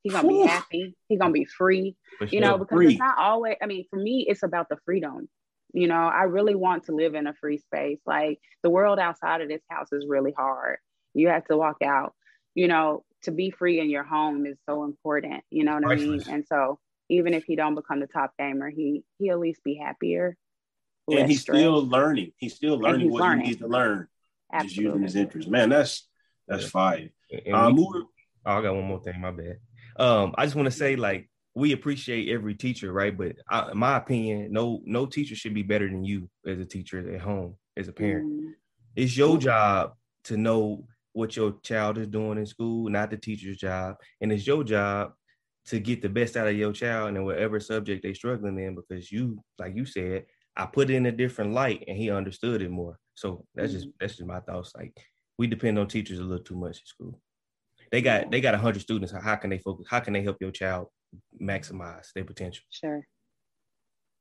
He's gonna be happy. He's gonna be free. you know, because free. it's not always. I mean, for me, it's about the freedom. You know, I really want to live in a free space. Like the world outside of this house is really hard. You have to walk out. You know, to be free in your home is so important. You know what Priceless. I mean? And so, even if he don't become the top gamer, he he at least be happier. And he's stress. still learning. He's still learning what learning. he needs to learn. Absolutely. Just using his interest. Man, that's that's yeah. fire. Um, we, oh, I got one more thing. My bad. Um, I just want to say, like, we appreciate every teacher, right? But I, in my opinion, no no teacher should be better than you as a teacher at home, as a parent. Mm. It's your job to know what your child is doing in school, not the teacher's job. And it's your job to get the best out of your child and whatever subject they're struggling in, because you, like you said, I put it in a different light and he understood it more. So that's just mm-hmm. that's just my thoughts. Like we depend on teachers a little too much in school. They got they got hundred students. How can they focus? How can they help your child maximize their potential? Sure.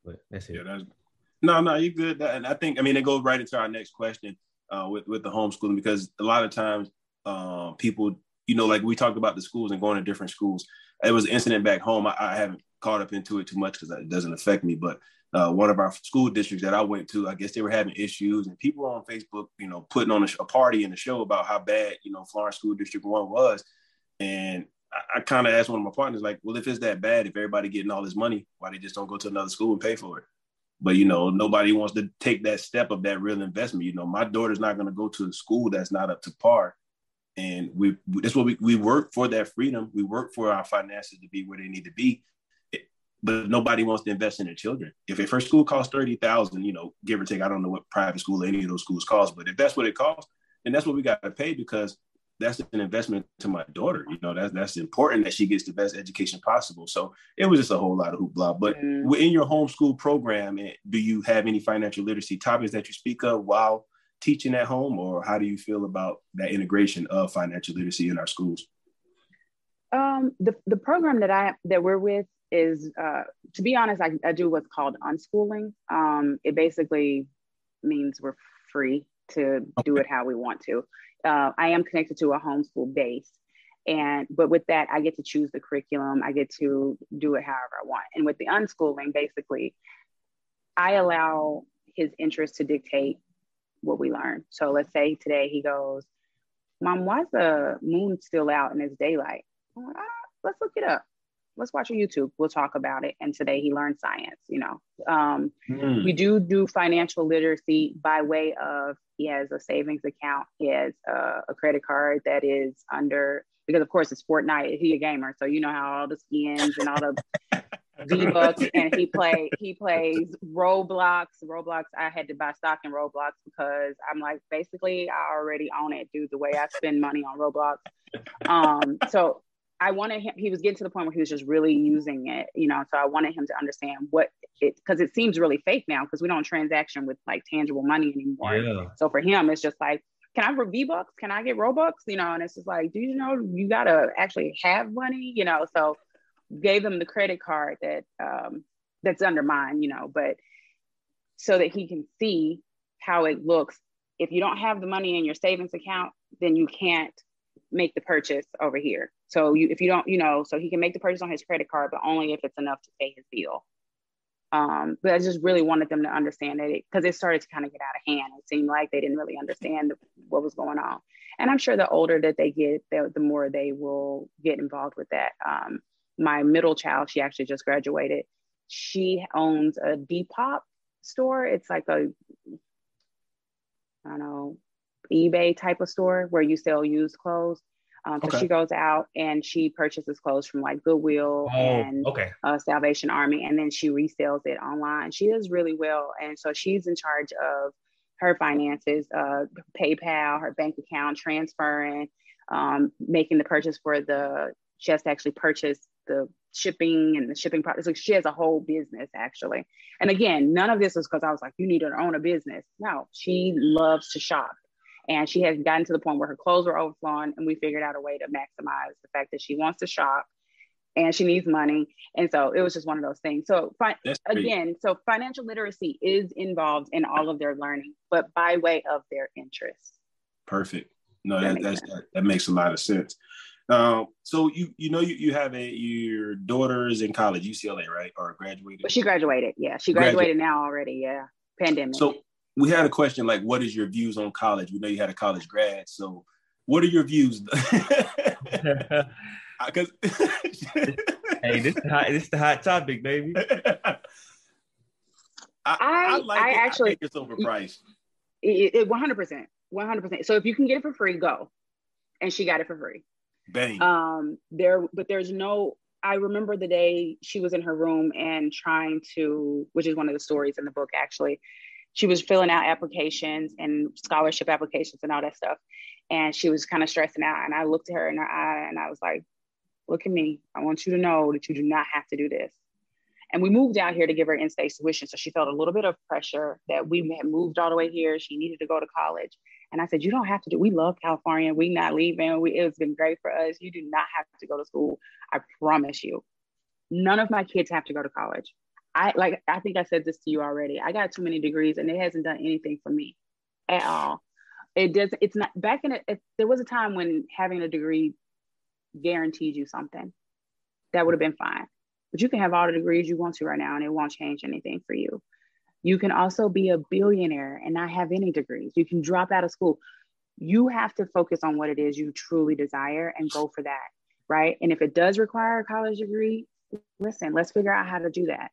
But that's it. Yeah, that's, no, no, you're good. And I think I mean it goes right into our next question uh, with with the homeschooling because a lot of times uh, people, you know, like we talked about the schools and going to different schools. It was an incident back home. I, I haven't caught up into it too much because it doesn't affect me, but uh, one of our school districts that I went to, I guess they were having issues, and people on Facebook, you know, putting on a, a party and a show about how bad, you know, Florence School District One was. And I, I kind of asked one of my partners, like, well, if it's that bad, if everybody getting all this money, why they just don't go to another school and pay for it? But you know, nobody wants to take that step of that real investment. You know, my daughter's not going to go to a school that's not up to par. And we that's what we, we work for that freedom. We work for our finances to be where they need to be but nobody wants to invest in their children. If a first school costs thirty thousand, you know, give or take, I don't know what private school any of those schools cost, but if that's what it costs, then that's what we got to pay because that's an investment to my daughter. You know, that's that's important that she gets the best education possible. So it was just a whole lot of hoopla. But mm. in your homeschool program, eh, do you have any financial literacy topics that you speak of while teaching at home, or how do you feel about that integration of financial literacy in our schools? Um, the the program that I that we're with is, uh, to be honest, I, I, do what's called unschooling. Um, it basically means we're free to do it how we want to. Uh, I am connected to a homeschool base. And but with that, I get to choose the curriculum. I get to do it however I want. And with the unschooling, basically, I allow his interest to dictate what we learn. So let's say today he goes, Mom, why's the moon still out and it's daylight? Like, ah, let's look it up let's watch a YouTube. We'll talk about it. And today he learned science, you know. Um, mm. We do do financial literacy by way of he has a savings account, he has a, a credit card that is under, because of course it's Fortnite, he a gamer. So you know how all the skins and all the V Bucks and he play he plays Roblox. Roblox, I had to buy stock in Roblox because I'm like basically I already own it, dude. The way I spend money on Roblox. Um, so I wanted him, he was getting to the point where he was just really using it, you know. So I wanted him to understand what it, because it seems really fake now because we don't transaction with like tangible money anymore. Yeah. So for him, it's just like, can I have V bucks? Can I get Robux? You know, and it's just like, do you know you gotta actually have money, you know? So gave him the credit card that um, that's under mine, you know, but so that he can see how it looks. If you don't have the money in your savings account, then you can't make the purchase over here. So you, if you don't, you know, so he can make the purchase on his credit card, but only if it's enough to pay his bill. Um, but I just really wanted them to understand that because it, it, started to kind of get out of hand. It seemed like they didn't really understand what was going on. And I'm sure the older that they get, the, the more they will get involved with that. Um, my middle child, she actually just graduated. She owns a Depop store. It's like a, I don't know, eBay type of store where you sell used clothes. Um, so okay. she goes out and she purchases clothes from like Goodwill oh, and okay. uh, Salvation Army, and then she resells it online. She does really well, and so she's in charge of her finances, uh, PayPal, her bank account, transferring, um, making the purchase for the. She has to actually purchase the shipping and the shipping process. Like she has a whole business actually. And again, none of this was because I was like, you need to own a business. No, she loves to shop. And she has gotten to the point where her clothes were overflowing, and we figured out a way to maximize the fact that she wants to shop and she needs money. And so it was just one of those things. So fi- again, so financial literacy is involved in all of their learning, but by way of their interests. Perfect. No, that, that, that, that makes a lot of sense. Um, so you you know you, you have a your daughter is in college, UCLA, right? Or graduated? But she graduated. Yeah, she graduated now already. Yeah, pandemic. So we had a question like, what is your views on college? We know you had a college grad, so what are your views? Because hey, this is hot, this is the hot topic, baby. I, I, I, like I it. actually I think it's overpriced. It, 100%, 100%. So if you can get it for free, go. And she got it for free. Bang. Um, there, but there's no. I remember the day she was in her room and trying to, which is one of the stories in the book actually. She was filling out applications and scholarship applications and all that stuff, and she was kind of stressing out. And I looked at her in her eye and I was like, "Look at me. I want you to know that you do not have to do this." And we moved out here to give her in-state tuition, so she felt a little bit of pressure that we had moved all the way here. She needed to go to college, and I said, You don't have to do, we love California. We not leaving. We, it's been great for us. You do not have to go to school. I promise you. None of my kids have to go to college. I like, I think I said this to you already. I got too many degrees and it hasn't done anything for me at all. It does, it's not back in it, there was a time when having a degree guaranteed you something that would have been fine. But you can have all the degrees you want to right now and it won't change anything for you. You can also be a billionaire and not have any degrees. You can drop out of school. You have to focus on what it is you truly desire and go for that, right? And if it does require a college degree, listen, let's figure out how to do that.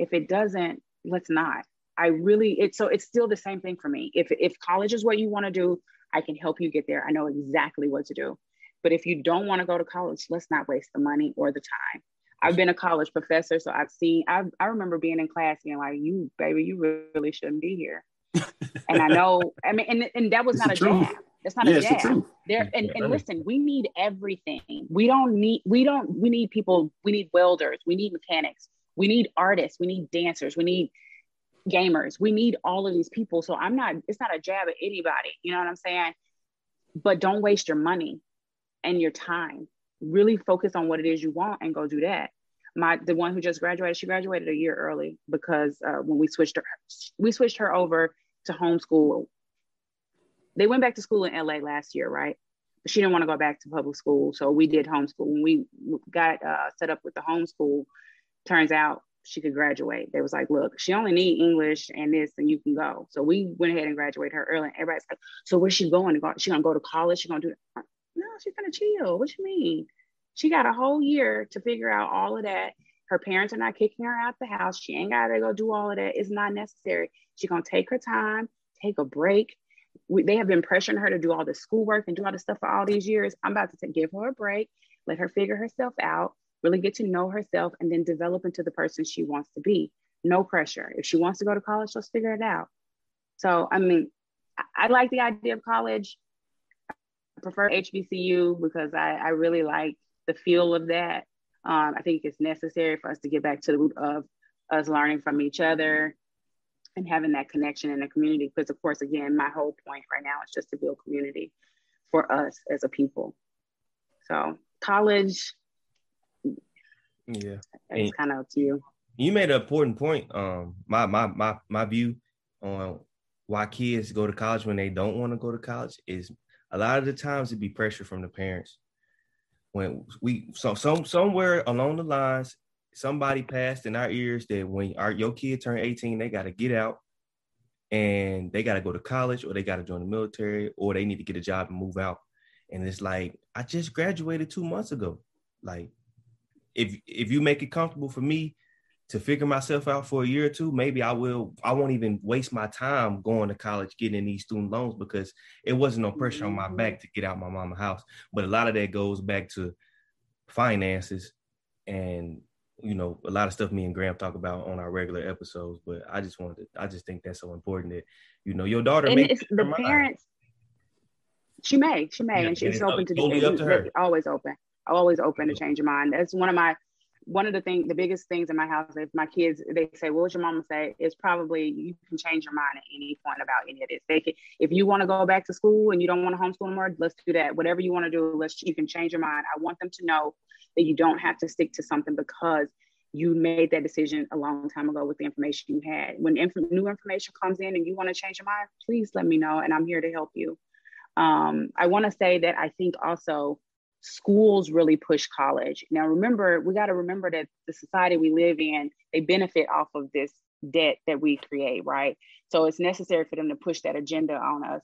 If it doesn't, let's not. I really it's so it's still the same thing for me. If if college is what you want to do, I can help you get there. I know exactly what to do. But if you don't want to go to college, let's not waste the money or the time. I've been a college professor, so I've seen. I I remember being in class and like, "You, baby, you really shouldn't be here." and I know. I mean, and and that was it's not a truth. jab. That's not yeah, a jab. There and, and listen, we need everything. We don't need. We don't. We need people. We need welders. We need mechanics. We need artists. We need dancers. We need gamers. We need all of these people. So I'm not. It's not a jab at anybody. You know what I'm saying? But don't waste your money and your time really focus on what it is you want and go do that. My the one who just graduated, she graduated a year early because uh, when we switched her, we switched her over to homeschool. They went back to school in LA last year, right? She didn't want to go back to public school, so we did homeschool. When we got uh, set up with the homeschool, turns out she could graduate. They was like, look, she only need English and this, and you can go. So we went ahead and graduated her early. Everybody's like, so where's she going? She gonna go to college? She gonna do? It? Uh, no, she's gonna chill. What you mean? She got a whole year to figure out all of that. Her parents are not kicking her out the house. She ain't gotta go do all of that. It's not necessary. She's gonna take her time, take a break. We, they have been pressuring her to do all the schoolwork and do all the stuff for all these years. I'm about to give her a break, let her figure herself out, really get to know herself, and then develop into the person she wants to be. No pressure. If she wants to go to college, let's figure it out. So, I mean, I, I like the idea of college I prefer HBCU because I, I really like the feel of that. Um, I think it's necessary for us to get back to the root of us learning from each other and having that connection in the community. Because, of course, again, my whole point right now is just to build community for us as a people. So, college, yeah, it's kind of up to you. You made an important point. Um, my my my my view on why kids go to college when they don't want to go to college is a lot of the times it be pressure from the parents. When we so some somewhere along the lines, somebody passed in our ears that when our your kid turn 18, they got to get out and they got to go to college or they got to join the military or they need to get a job and move out. And it's like I just graduated two months ago. Like if if you make it comfortable for me to figure myself out for a year or two, maybe I will. I won't even waste my time going to college getting these student loans because it wasn't no pressure on my mm-hmm. back to get out my mama's house. But a lot of that goes back to finances and you know a lot of stuff me and Graham talk about on our regular episodes. But I just wanted, to, I just think that's so important that you know your daughter. And it's the parents. She may, she may, yeah, and she's open to, totally to always open, always open to change your mind. That's one of my one of the things, the biggest things in my house, if my kids, they say, "What would your mama say?" Is probably you can change your mind at any point about any of this. They can, if you want to go back to school and you don't want to homeschool anymore, let's do that. Whatever you want to do, let's you can change your mind. I want them to know that you don't have to stick to something because you made that decision a long time ago with the information you had. When inf- new information comes in and you want to change your mind, please let me know, and I'm here to help you. Um, I want to say that I think also schools really push college. Now, remember, we got to remember that the society we live in, they benefit off of this debt that we create, right? So it's necessary for them to push that agenda on us.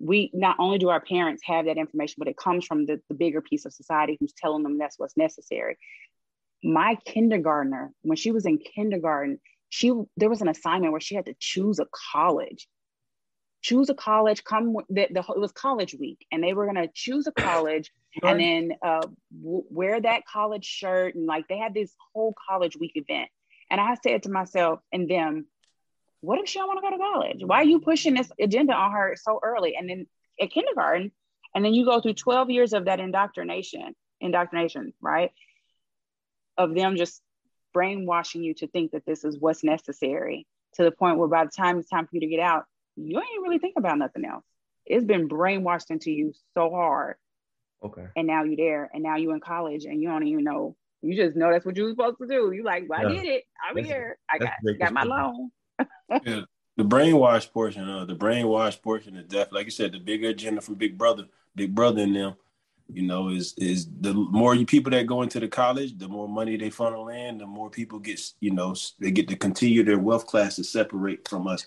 We not only do our parents have that information, but it comes from the, the bigger piece of society who's telling them that's what's necessary. My kindergartner, when she was in kindergarten, she there was an assignment where she had to choose a college choose a college come the, the it was college week and they were going to choose a college sure. and then uh, w- wear that college shirt and like they had this whole college week event. And i said to myself and them what if she don't want to go to college? Why are you pushing this agenda on her so early? And then at kindergarten and then you go through 12 years of that indoctrination indoctrination right of them just brainwashing you to think that this is what's necessary to the point where by the time it's time for you to get out you ain't really think about nothing else. It's been brainwashed into you so hard. Okay. And now you're there, and now you're in college, and you don't even know. You just know that's what you were supposed to do. You like, well, yeah. I did it. I'm that's, here. I got got my loan. yeah, the brainwash portion, uh, the brainwash portion of death, like you said, the bigger agenda from Big Brother, Big Brother in them, you know, is is the more you people that go into the college, the more money they funnel in, the more people get, you know, they get to continue their wealth class to separate from us.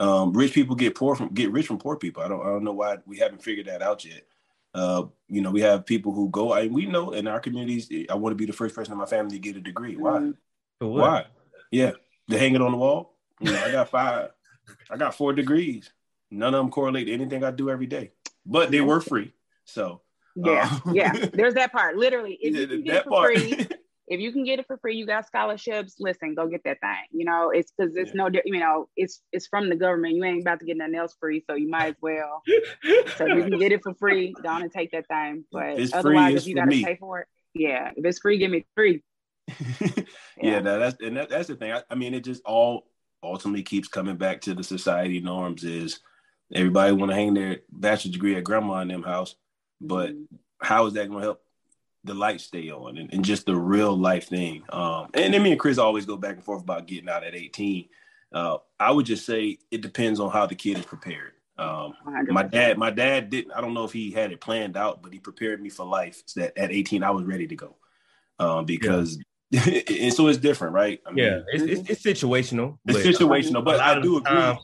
Um, rich people get poor from get rich from poor people. I don't I don't know why we haven't figured that out yet. Uh, you know, we have people who go. I we know in our communities. I want to be the first person in my family to get a degree. Why? Mm-hmm. Why? Yeah, to hang it on the wall. You know, I got five. I got four degrees. None of them correlate to anything I do every day, but they were free. So yeah, uh, yeah. There's that part. Literally, if yeah, you can get it for part. free, if you can get it for free, you got scholarships. Listen, go get that thing. You know, it's because it's yeah. no, you know, it's it's from the government. You ain't about to get nothing else free, so you might as well. so if you can get it for free, go on and take that thing. But it's otherwise, if you got to pay for it, yeah, if it's free, give me free. yeah, yeah that's and that, that's the thing. I, I mean, it just all ultimately keeps coming back to the society norms. Is everybody want to hang their bachelor's degree at grandma in them house, but mm-hmm. how is that going to help the lights stay on and, and, just the real life thing. Um, and then me and Kris always go back and forth about getting out at 18. Uh, I would just say it depends on how the kid is prepared. Um, my dad, my dad didn't, I don't know if he had it planned out, but he prepared me for life so that at 18, I was ready to go. Um, because yeah. and so it's different, right? I mean, yeah, it's, it's, it's situational. It's situational, but I do agree. Time,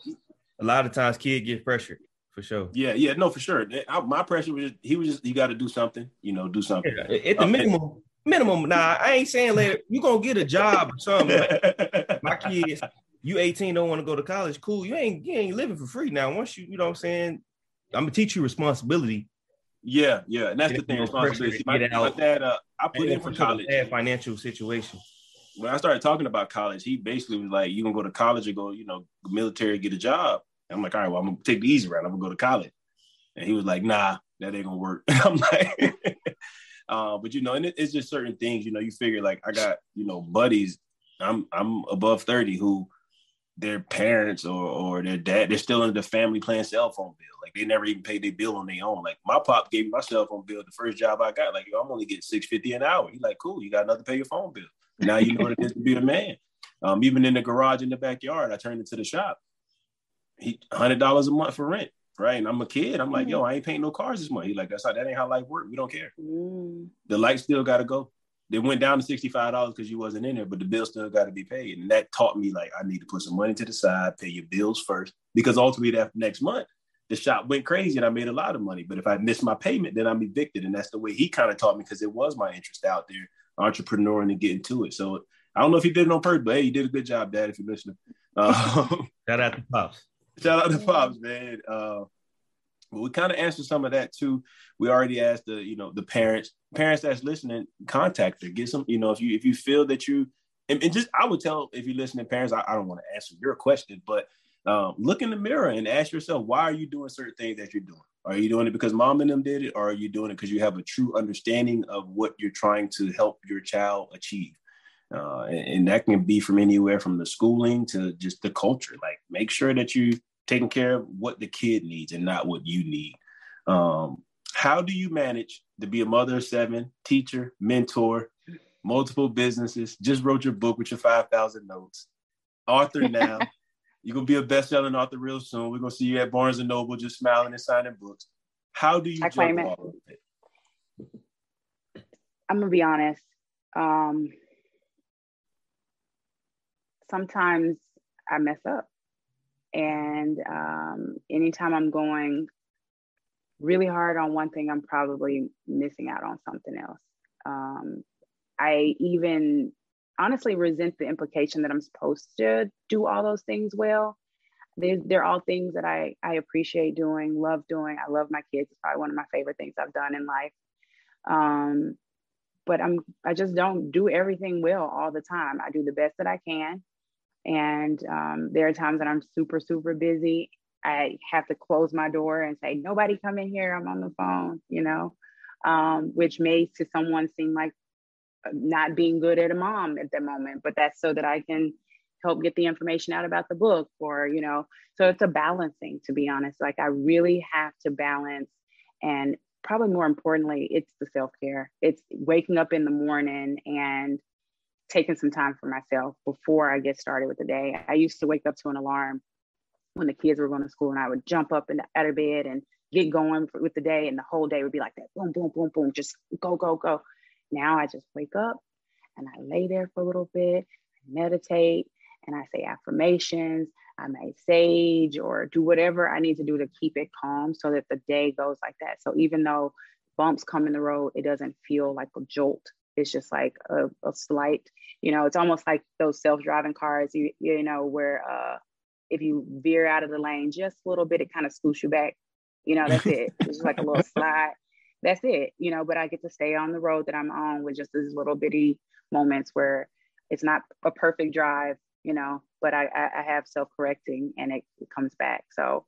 a lot of times kids get pressured for sure. Yeah, yeah, no, for sure. I, my pressure was just, he was just you got to do something, you know, do something. Yeah, at the uh, minimum, minimum. Nah, I ain't saying later you gonna get a job or something. my kids, you 18, don't want to go to college. Cool, you ain't you ain't living for free now. Once you, you know, what I'm saying, I'm gonna teach you responsibility. Yeah, yeah, and that's the thing. Responsibility. My, my, dad, uh, I put in for college. Bad financial situation. When I started talking about college, he basically was like, "You gonna go to college or go, you know, military, get a job." I'm like, all right, well, I'm gonna take the easy route. I'm gonna go to college. And he was like, nah, that ain't gonna work. I'm like, uh, but you know, and it, it's just certain things, you know, you figure like I got, you know, buddies, I'm I'm above 30 who their parents or or their dad, they're still in the family playing cell phone bill. Like they never even paid their bill on their own. Like my pop gave me my cell phone bill the first job I got. Like, I'm only getting 650 an hour. He's like, cool, you got another pay your phone bill. Now you know what it is to be a man. Um, even in the garage in the backyard, I turned into the shop he hundred dollars a month for rent, right? And I'm a kid. I'm like, mm. yo, I ain't paying no cars this month. He like, that's how that ain't how life work. We don't care. Mm. The light still got to go. They went down to sixty five dollars because you wasn't in there, but the bill still got to be paid. And that taught me like I need to put some money to the side, pay your bills first, because ultimately that next month the shop went crazy and I made a lot of money. But if I miss my payment, then I'm evicted. And that's the way he kind of taught me because it was my interest out there, entrepreneur and getting to it. So I don't know if he did it on purpose, but hey, you did a good job, Dad, if you're listening. Um, Shout out to Pops. Shout out to Pops, man. Uh, we kind of answered some of that too. We already asked the, you know, the parents, parents that's listening, contact her. Get some, you know, if you if you feel that you and, and just I would tell if you're listening, parents, I, I don't want to answer your question, but um, look in the mirror and ask yourself, why are you doing certain things that you're doing? Are you doing it because mom and them did it, or are you doing it because you have a true understanding of what you're trying to help your child achieve? Uh, and, and, that can be from anywhere from the schooling to just the culture. Like make sure that you taking care of what the kid needs and not what you need. Um, how do you manage to be a mother of seven, teacher, mentor, multiple businesses? Just wrote your book with your 5,000 notes. Author now. You're going to be a best-selling author real soon. We're going to see you at Barnes & Noble just smiling and signing books. How do you I claim it. it? I'm going to be honest. Um, sometimes I mess up. And um, anytime I'm going really hard on one thing, I'm probably missing out on something else. Um, I even honestly resent the implication that I'm supposed to do all those things well. They're, they're all things that I, I appreciate doing, love doing. I love my kids. It's probably one of my favorite things I've done in life. Um, but I'm I just don't do everything well all the time. I do the best that I can. And um, there are times that I'm super, super busy. I have to close my door and say, nobody come in here, I'm on the phone, you know, um, which may to someone seem like uh, not being good at a mom at the moment, but that's so that I can help get the information out about the book or, you know, so it's a balancing to be honest. Like I really have to balance and probably more importantly, it's the self-care. It's waking up in the morning and taking some time for myself before I get started with the day. I used to wake up to an alarm when the kids were going to school and I would jump up in the, out of bed and get going for, with the day and the whole day would be like that boom boom boom boom just go go go now i just wake up and i lay there for a little bit meditate and i say affirmations i may sage or do whatever i need to do to keep it calm so that the day goes like that so even though bumps come in the road it doesn't feel like a jolt it's just like a, a slight you know it's almost like those self-driving cars you you know where uh if you veer out of the lane just a little bit it kind of scoots you back you know, that's it. It's just like a little slide. That's it, you know, but I get to stay on the road that I'm on with just these little bitty moments where it's not a perfect drive, you know, but I, I, I have self correcting and it, it, comes back. So,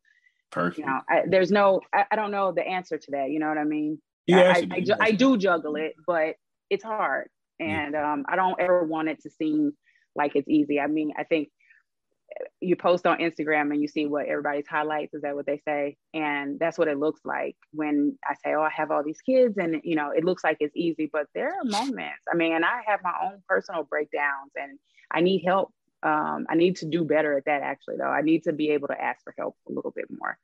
perfect. You know, I, there's no, I, I, don't know the answer to that. You know what I mean? Yeah, I, I, I, do juggle it, but it's hard. And um, I don't ever want it to seem like it's easy. I mean, I think you post on Instagram and you see what everybody's highlights. Is that what they say? And that's what it looks like when I say, "Oh, I have all these kids," and you know, it looks like it's easy, but there are moments. I mean, and I have my own personal breakdowns, and I need help. Um, I need to do better at that. Actually, though, I need to be able to ask for help a little bit more.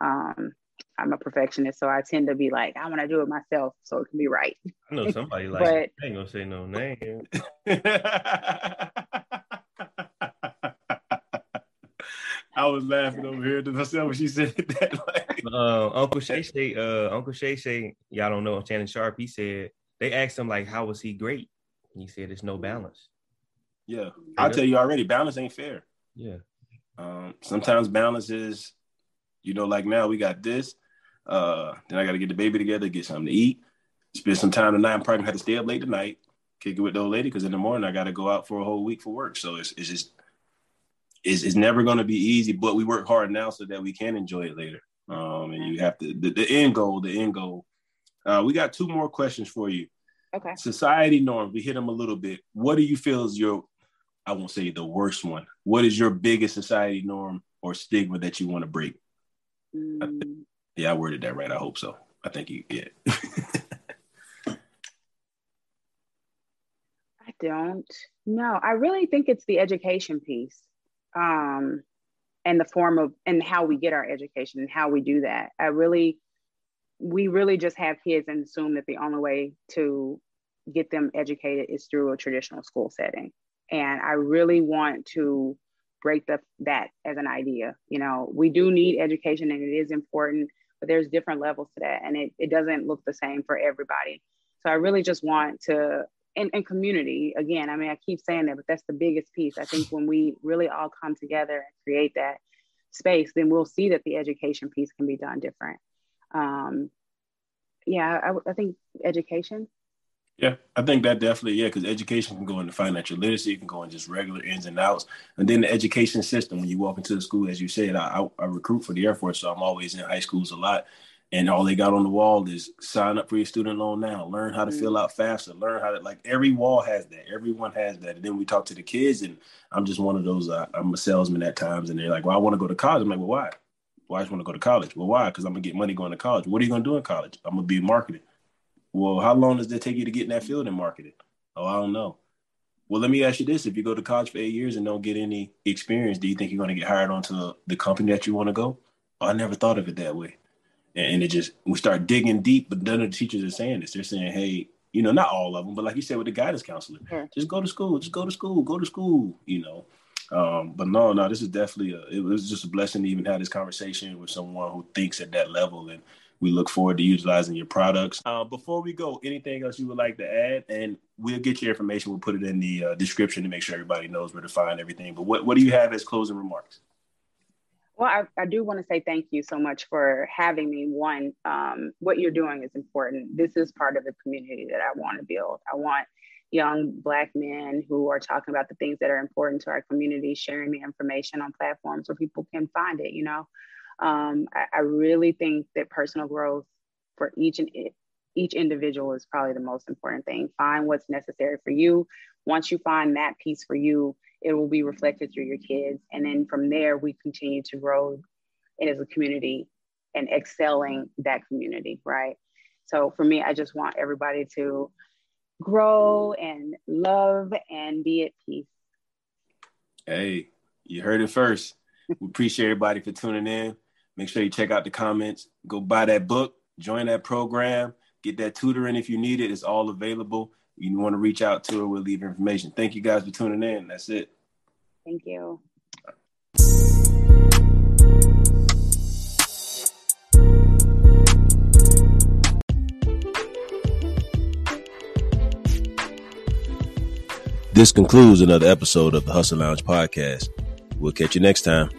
Um, I'm a perfectionist, so I tend to be like, I want to do it myself, so it can be right. I know somebody like, but, I ain't gonna say no name. I was laughing over here to myself when she said that. Like, uh, Uncle Shay say, uh, Uncle Shay say, y'all don't know Shannon Sharpe. He said they asked him like, how was he great? And he said, "There's no balance." Yeah, I'll tell you already, balance ain't fair. Yeah. Um, sometimes balance is, you know, like now we got this. Uh, then I got to get the baby together, get something to eat, spend some time tonight. I'm probably gonna have to stay up late tonight, kick it with the old lady because in the morning I got to go out for a whole week for work. So it's it's just it's, it's never going to be easy, but we work hard now so that we can enjoy it later. Um, and you have to the, the end goal, the end goal. Uh, we got two more questions for you. Okay. Society norms. We hit them a little bit. What do you feel is your, I won't say the worst one. What is your biggest society norm or stigma that you want to break? Mm. Yeah, I worded that right. I hope so. I think you yeah. I don't know. I really think it's the education piece um, and the form of and how we get our education and how we do that. I really, we really just have kids and assume that the only way to get them educated is through a traditional school setting. And I really want to break the, that as an idea. You know, we do need education and it is important, but there's different levels to that and it, it doesn't look the same for everybody. So I really just want to and, and community again i mean i keep saying that but that's the biggest piece i think when we really all come together and create that space then we'll see that the education piece can be done different um, yeah I, I think education yeah, I think that definitely, yeah, because education can go into financial literacy, it can go in just regular ins and outs. And then the education system, when you walk into the school, as you said, I, I, I, recruit for the Air Force, so I'm always in high schools a lot. and all they got on the wall is sign up for your student loan now. Learn how to mm-hmm. fill out FAFSA learn how to like every wall has that. Everyone has that. And then we talk to the kids and i'm just one of those uh, i'm a salesman at times and they're like well i want to go to college. I'm like well why? Well i just want to go to college. Well why? Because i'm gonna get money going to college. What are you gonna do in college? I'm gonna be marketing well how long does it take you to get in that field and market it? oh i don't know well let me ask you this if you go to college for eight years and don't get any experience do you think you're going to get hired onto the company that you want to go oh, i never thought of it that way and it just we start digging deep. But none of the teachers are saying this. They're saying, "Hey, you know, not all of them, but like you said with the guidance counselor, yeah. just go to school, just go to school, go to school." You know, um, but no, no, this is definitely a, it was just a blessing to even have this conversation with someone who thinks at that level, and we look forward to utilizing your products. Uh, before we go, anything else you would like to add? And we'll get your information. We'll put it in the uh, description to make sure everybody knows where to find everything. But what what do you have as closing remarks? Well, I, I do want to say thank you so much for having me. One, um, what you're doing is important. This is part of the community that I want to build. I want young Black men who are talking about the things that are important to our community, sharing the information on platforms where people can find it. You know, um, I, I really think that personal growth for each and each individual is probably the most important thing. Find what's necessary for you. Once you find that piece for you, it will be reflected through your kids. And then from there, we continue to grow it as a community and excelling that community, right? So for me, I just want everybody to grow and love and be at peace. Hey, you heard it first. we appreciate everybody for tuning in. Make sure you check out the comments. Go buy that book, join that program, get that tutoring if you need it. It's all available you want to reach out to her, we'll leave information. Thank you guys for tuning in. That's it. Thank you. This concludes another episode of the Hustle Lounge podcast. We'll catch you next time.